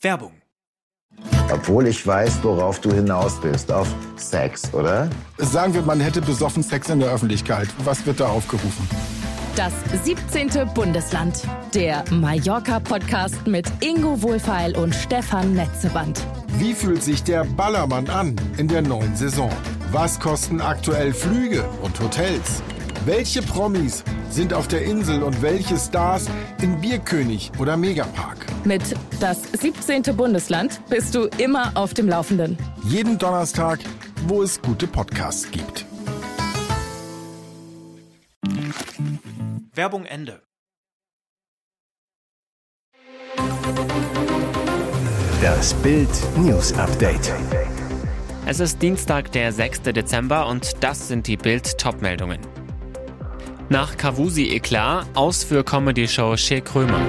Werbung. Obwohl ich weiß, worauf du hinaus bist. Auf Sex, oder? Sagen wir, man hätte besoffen Sex in der Öffentlichkeit. Was wird da aufgerufen? Das 17. Bundesland. Der Mallorca-Podcast mit Ingo Wohlfeil und Stefan Netzeband. Wie fühlt sich der Ballermann an in der neuen Saison? Was kosten aktuell Flüge und Hotels? Welche Promis sind auf der Insel und welche Stars in Bierkönig oder Megapark? Mit das 17. Bundesland bist du immer auf dem Laufenden. Jeden Donnerstag, wo es gute Podcasts gibt. Werbung Ende. Das Bild News Update. Es ist Dienstag, der 6. Dezember und das sind die Bild Topmeldungen. Nach Kavusi-Eklat aus für Comedy-Show Shea Krömer.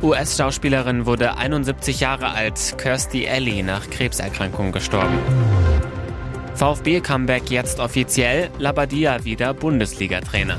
US-Schauspielerin wurde 71 Jahre alt, Kirstie Alley, nach Krebserkrankung gestorben. VfB-Comeback jetzt offiziell, Labadia wieder Bundesliga-Trainer.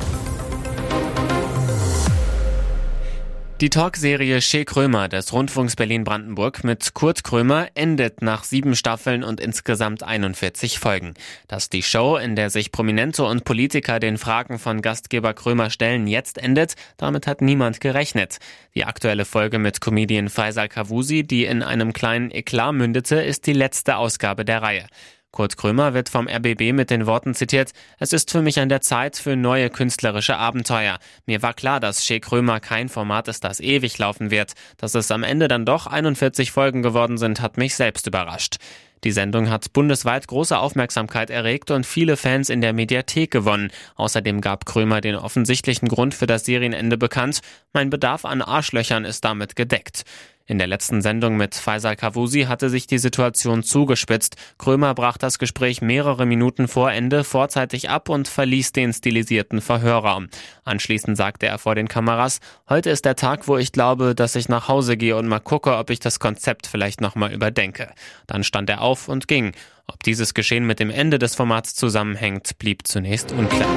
Die Talkserie Shea Krömer des Rundfunks Berlin-Brandenburg mit Kurt Krömer endet nach sieben Staffeln und insgesamt 41 Folgen. Dass die Show, in der sich Prominente und Politiker den Fragen von Gastgeber Krömer stellen, jetzt endet, damit hat niemand gerechnet. Die aktuelle Folge mit Comedian Faisal Kavusi, die in einem kleinen Eklat mündete, ist die letzte Ausgabe der Reihe. Kurt Krömer wird vom RBB mit den Worten zitiert, es ist für mich an der Zeit für neue künstlerische Abenteuer. Mir war klar, dass Shea Krömer kein Format ist, das ewig laufen wird. Dass es am Ende dann doch 41 Folgen geworden sind, hat mich selbst überrascht. Die Sendung hat bundesweit große Aufmerksamkeit erregt und viele Fans in der Mediathek gewonnen. Außerdem gab Krömer den offensichtlichen Grund für das Serienende bekannt. Mein Bedarf an Arschlöchern ist damit gedeckt. In der letzten Sendung mit Faisal Kavusi hatte sich die Situation zugespitzt. Krömer brach das Gespräch mehrere Minuten vor Ende vorzeitig ab und verließ den stilisierten Verhörraum. Anschließend sagte er vor den Kameras, heute ist der Tag, wo ich glaube, dass ich nach Hause gehe und mal gucke, ob ich das Konzept vielleicht nochmal überdenke. Dann stand er auf und ging. Ob dieses Geschehen mit dem Ende des Formats zusammenhängt, blieb zunächst unklar.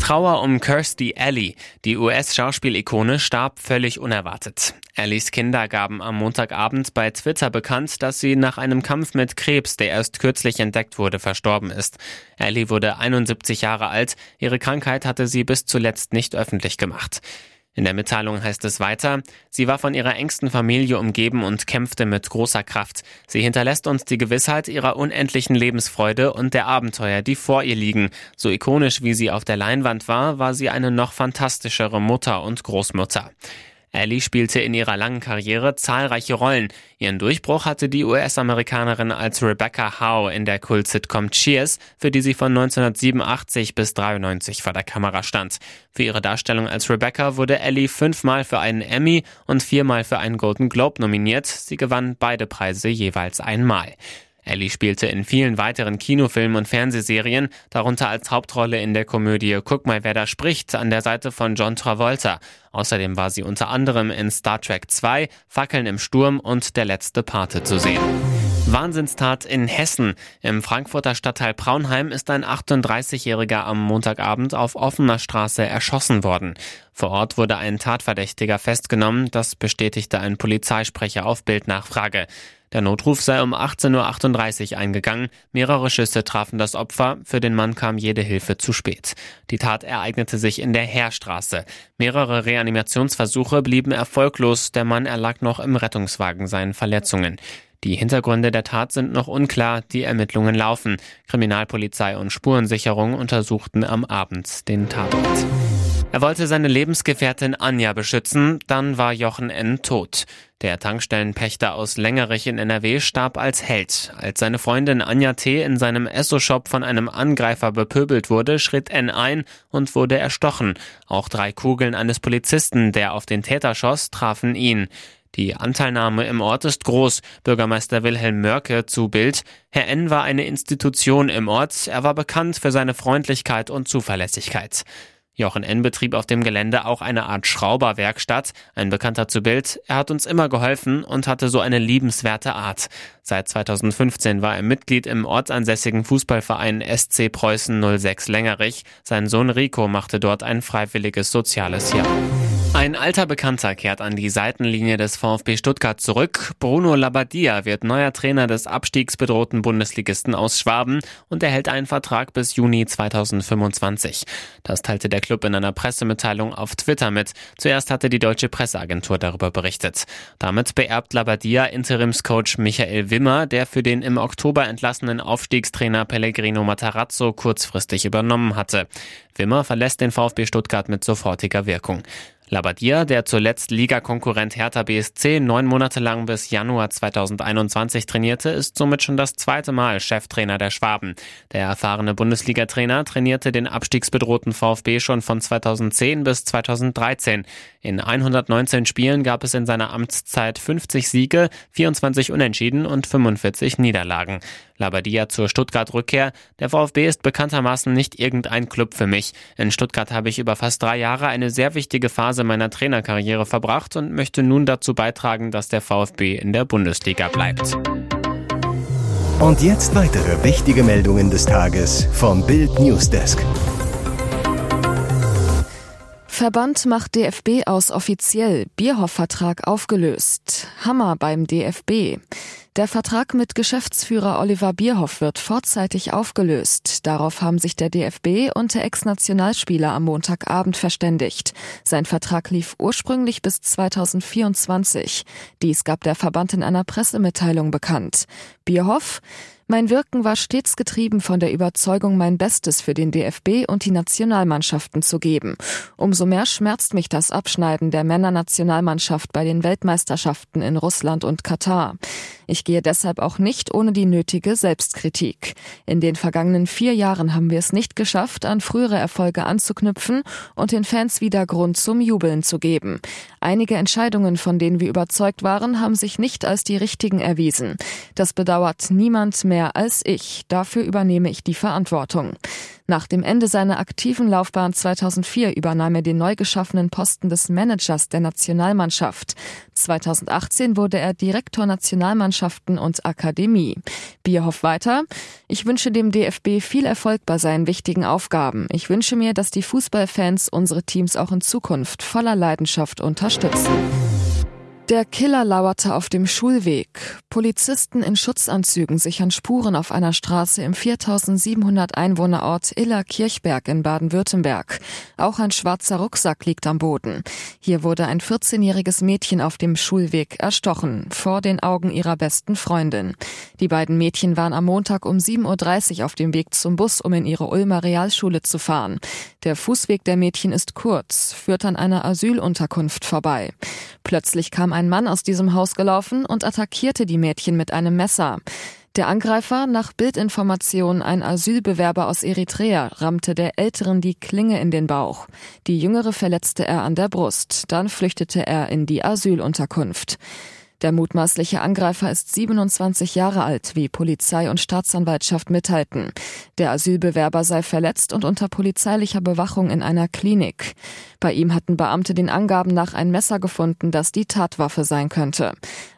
Trauer um Kirstie Alley. Die US-Schauspielikone starb völlig unerwartet. Allies Kinder gaben am Montagabend bei Twitter bekannt, dass sie nach einem Kampf mit Krebs, der erst kürzlich entdeckt wurde, verstorben ist. Allie wurde 71 Jahre alt. Ihre Krankheit hatte sie bis zuletzt nicht öffentlich gemacht. In der Mitteilung heißt es weiter, sie war von ihrer engsten Familie umgeben und kämpfte mit großer Kraft. Sie hinterlässt uns die Gewissheit ihrer unendlichen Lebensfreude und der Abenteuer, die vor ihr liegen. So ikonisch wie sie auf der Leinwand war, war sie eine noch fantastischere Mutter und Großmutter. Ellie spielte in ihrer langen Karriere zahlreiche Rollen. Ihren Durchbruch hatte die US-Amerikanerin als Rebecca Howe in der Kult-Sitcom Cheers, für die sie von 1987 bis 93 vor der Kamera stand. Für ihre Darstellung als Rebecca wurde Ellie fünfmal für einen Emmy und viermal für einen Golden Globe nominiert. Sie gewann beide Preise jeweils einmal. Ellie spielte in vielen weiteren Kinofilmen und Fernsehserien, darunter als Hauptrolle in der Komödie Guck mal, wer da spricht, an der Seite von John Travolta. Außerdem war sie unter anderem in Star Trek 2, Fackeln im Sturm und Der letzte Pate zu sehen. Wahnsinnstat in Hessen. Im Frankfurter Stadtteil Braunheim ist ein 38-Jähriger am Montagabend auf offener Straße erschossen worden. Vor Ort wurde ein Tatverdächtiger festgenommen, das bestätigte ein Polizeisprecher auf Bildnachfrage. Der Notruf sei um 18.38 Uhr eingegangen. Mehrere Schüsse trafen das Opfer. Für den Mann kam jede Hilfe zu spät. Die Tat ereignete sich in der Heerstraße. Mehrere Reanimationsversuche blieben erfolglos. Der Mann erlag noch im Rettungswagen seinen Verletzungen. Die Hintergründe der Tat sind noch unklar, die Ermittlungen laufen. Kriminalpolizei und Spurensicherung untersuchten am Abend den Tatort. Er wollte seine Lebensgefährtin Anja beschützen, dann war Jochen N. tot. Der Tankstellenpächter aus Längerich in NRW starb als Held. Als seine Freundin Anja T. in seinem Esso-Shop von einem Angreifer bepöbelt wurde, schritt N. ein und wurde erstochen. Auch drei Kugeln eines Polizisten, der auf den Täter schoss, trafen ihn. Die Anteilnahme im Ort ist groß. Bürgermeister Wilhelm Mörke zu Bild. Herr N. war eine Institution im Ort. Er war bekannt für seine Freundlichkeit und Zuverlässigkeit. Jochen N. betrieb auf dem Gelände auch eine Art Schrauberwerkstatt. Ein Bekannter zu Bild. Er hat uns immer geholfen und hatte so eine liebenswerte Art. Seit 2015 war er Mitglied im ortsansässigen Fußballverein SC Preußen 06 Längerich. Sein Sohn Rico machte dort ein freiwilliges soziales Jahr. Ein alter Bekannter kehrt an die Seitenlinie des VfB Stuttgart zurück. Bruno Labbadia wird neuer Trainer des abstiegsbedrohten Bundesligisten aus Schwaben und erhält einen Vertrag bis Juni 2025. Das teilte der Club in einer Pressemitteilung auf Twitter mit. Zuerst hatte die deutsche Presseagentur darüber berichtet. Damit beerbt Labbadia Interimscoach Michael Wimmer, der für den im Oktober entlassenen Aufstiegstrainer Pellegrino Matarazzo kurzfristig übernommen hatte. Wimmer verlässt den VfB Stuttgart mit sofortiger Wirkung. Labadia, der zuletzt Ligakonkurrent Hertha BSC neun Monate lang bis Januar 2021 trainierte, ist somit schon das zweite Mal Cheftrainer der Schwaben. Der erfahrene Bundesliga-Trainer trainierte den abstiegsbedrohten VfB schon von 2010 bis 2013. In 119 Spielen gab es in seiner Amtszeit 50 Siege, 24 Unentschieden und 45 Niederlagen. Labadia zur Stuttgart-Rückkehr. Der VfB ist bekanntermaßen nicht irgendein Club für mich. In Stuttgart habe ich über fast drei Jahre eine sehr wichtige Phase meiner Trainerkarriere verbracht und möchte nun dazu beitragen, dass der VfB in der Bundesliga bleibt. Und jetzt weitere wichtige Meldungen des Tages vom Bild Newsdesk. Verband macht DFB aus offiziell. Bierhoff-Vertrag aufgelöst. Hammer beim DFB. Der Vertrag mit Geschäftsführer Oliver Bierhoff wird vorzeitig aufgelöst. Darauf haben sich der DFB und der Ex-Nationalspieler am Montagabend verständigt. Sein Vertrag lief ursprünglich bis 2024. Dies gab der Verband in einer Pressemitteilung bekannt. Bierhoff mein Wirken war stets getrieben von der Überzeugung, mein Bestes für den DFB und die Nationalmannschaften zu geben. Umso mehr schmerzt mich das Abschneiden der Männernationalmannschaft bei den Weltmeisterschaften in Russland und Katar. Ich gehe deshalb auch nicht ohne die nötige Selbstkritik. In den vergangenen vier Jahren haben wir es nicht geschafft, an frühere Erfolge anzuknüpfen und den Fans wieder Grund zum Jubeln zu geben. Einige Entscheidungen, von denen wir überzeugt waren, haben sich nicht als die richtigen erwiesen. Das bedauert niemand mehr als ich. Dafür übernehme ich die Verantwortung. Nach dem Ende seiner aktiven Laufbahn 2004 übernahm er den neu geschaffenen Posten des Managers der Nationalmannschaft. 2018 wurde er Direktor Nationalmannschaften und Akademie. Bierhoff weiter. Ich wünsche dem DFB viel Erfolg bei seinen wichtigen Aufgaben. Ich wünsche mir, dass die Fußballfans unsere Teams auch in Zukunft voller Leidenschaft unterstützen. Der Killer lauerte auf dem Schulweg. Polizisten in Schutzanzügen sichern Spuren auf einer Straße im 4700 Einwohnerort Iller-Kirchberg in Baden-Württemberg. Auch ein schwarzer Rucksack liegt am Boden. Hier wurde ein 14-jähriges Mädchen auf dem Schulweg erstochen, vor den Augen ihrer besten Freundin. Die beiden Mädchen waren am Montag um 7.30 Uhr auf dem Weg zum Bus, um in ihre Ulmer Realschule zu fahren. Der Fußweg der Mädchen ist kurz, führt an einer Asylunterkunft vorbei. Plötzlich kam Mann aus diesem Haus gelaufen und attackierte die Mädchen mit einem Messer. Der Angreifer, nach Bildinformationen ein Asylbewerber aus Eritrea, rammte der Älteren die Klinge in den Bauch. Die Jüngere verletzte er an der Brust. Dann flüchtete er in die Asylunterkunft. Der mutmaßliche Angreifer ist 27 Jahre alt, wie Polizei und Staatsanwaltschaft mitteilten. Der Asylbewerber sei verletzt und unter polizeilicher Bewachung in einer Klinik. Bei ihm hatten Beamte den Angaben nach ein Messer gefunden, das die Tatwaffe sein könnte.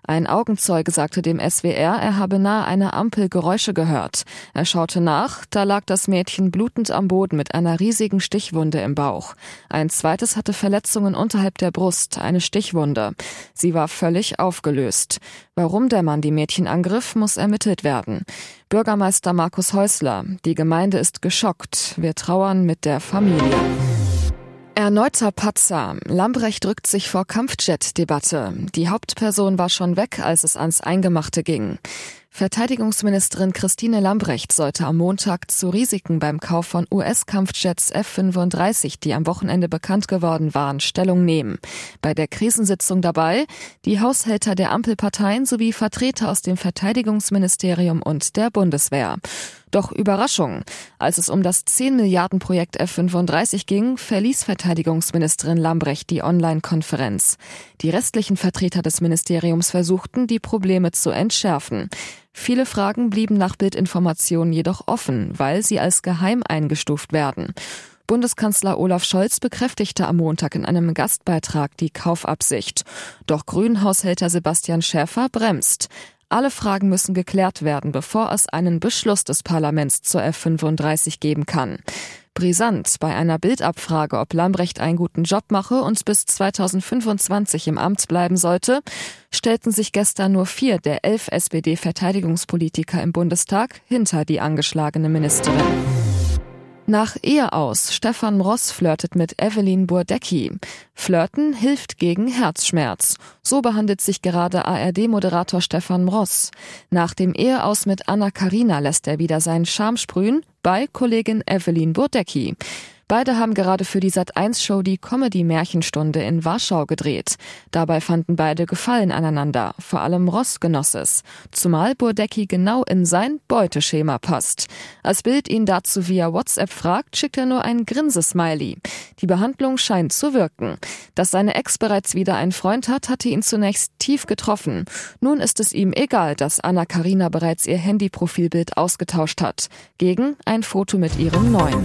Ein Augenzeuge sagte dem SWR, er habe nahe einer Ampel Geräusche gehört. Er schaute nach, da lag das Mädchen blutend am Boden mit einer riesigen Stichwunde im Bauch. Ein zweites hatte Verletzungen unterhalb der Brust, eine Stichwunde. Sie war völlig aufgelöst. Warum der Mann die Mädchen angriff, muss ermittelt werden. Bürgermeister Markus Häusler, die Gemeinde ist geschockt. Wir trauern mit der Familie. Erneuter Patzer. Lambrecht drückt sich vor Kampfjet-Debatte. Die Hauptperson war schon weg, als es ans Eingemachte ging. Verteidigungsministerin Christine Lambrecht sollte am Montag zu Risiken beim Kauf von US-Kampfjets F-35, die am Wochenende bekannt geworden waren, Stellung nehmen. Bei der Krisensitzung dabei die Haushälter der Ampelparteien sowie Vertreter aus dem Verteidigungsministerium und der Bundeswehr. Doch Überraschung. Als es um das 10 Milliarden Projekt F-35 ging, verließ Verteidigungsministerin Lambrecht die Online-Konferenz. Die restlichen Vertreter des Ministeriums versuchten, die Probleme zu entschärfen. Viele Fragen blieben nach Bildinformationen jedoch offen, weil sie als geheim eingestuft werden. Bundeskanzler Olaf Scholz bekräftigte am Montag in einem Gastbeitrag die Kaufabsicht. Doch Grünhaushälter Sebastian Schäfer bremst. Alle Fragen müssen geklärt werden, bevor es einen Beschluss des Parlaments zur F-35 geben kann. Brisant bei einer Bildabfrage, ob Lambrecht einen guten Job mache und bis 2025 im Amt bleiben sollte, stellten sich gestern nur vier der elf SPD-Verteidigungspolitiker im Bundestag hinter die angeschlagene Ministerin. Nach Ehe aus. Stefan Ross flirtet mit Evelyn Burdecki. Flirten hilft gegen Herzschmerz. So behandelt sich gerade ARD-Moderator Stefan Ross. Nach dem Eheaus mit Anna Karina lässt er wieder seinen Charme sprühen bei Kollegin Evelyn Burdecki. Beide haben gerade für die Sat1-Show die Comedy-Märchenstunde in Warschau gedreht. Dabei fanden beide Gefallen aneinander, vor allem Ross genoss es. Zumal Burdecki genau in sein Beuteschema passt. Als Bild ihn dazu via WhatsApp fragt, schickt er nur ein Grinsesmiley. Die Behandlung scheint zu wirken. Dass seine Ex bereits wieder einen Freund hat, hatte ihn zunächst tief getroffen. Nun ist es ihm egal, dass Anna Karina bereits ihr Handyprofilbild ausgetauscht hat. Gegen ein Foto mit ihrem neuen.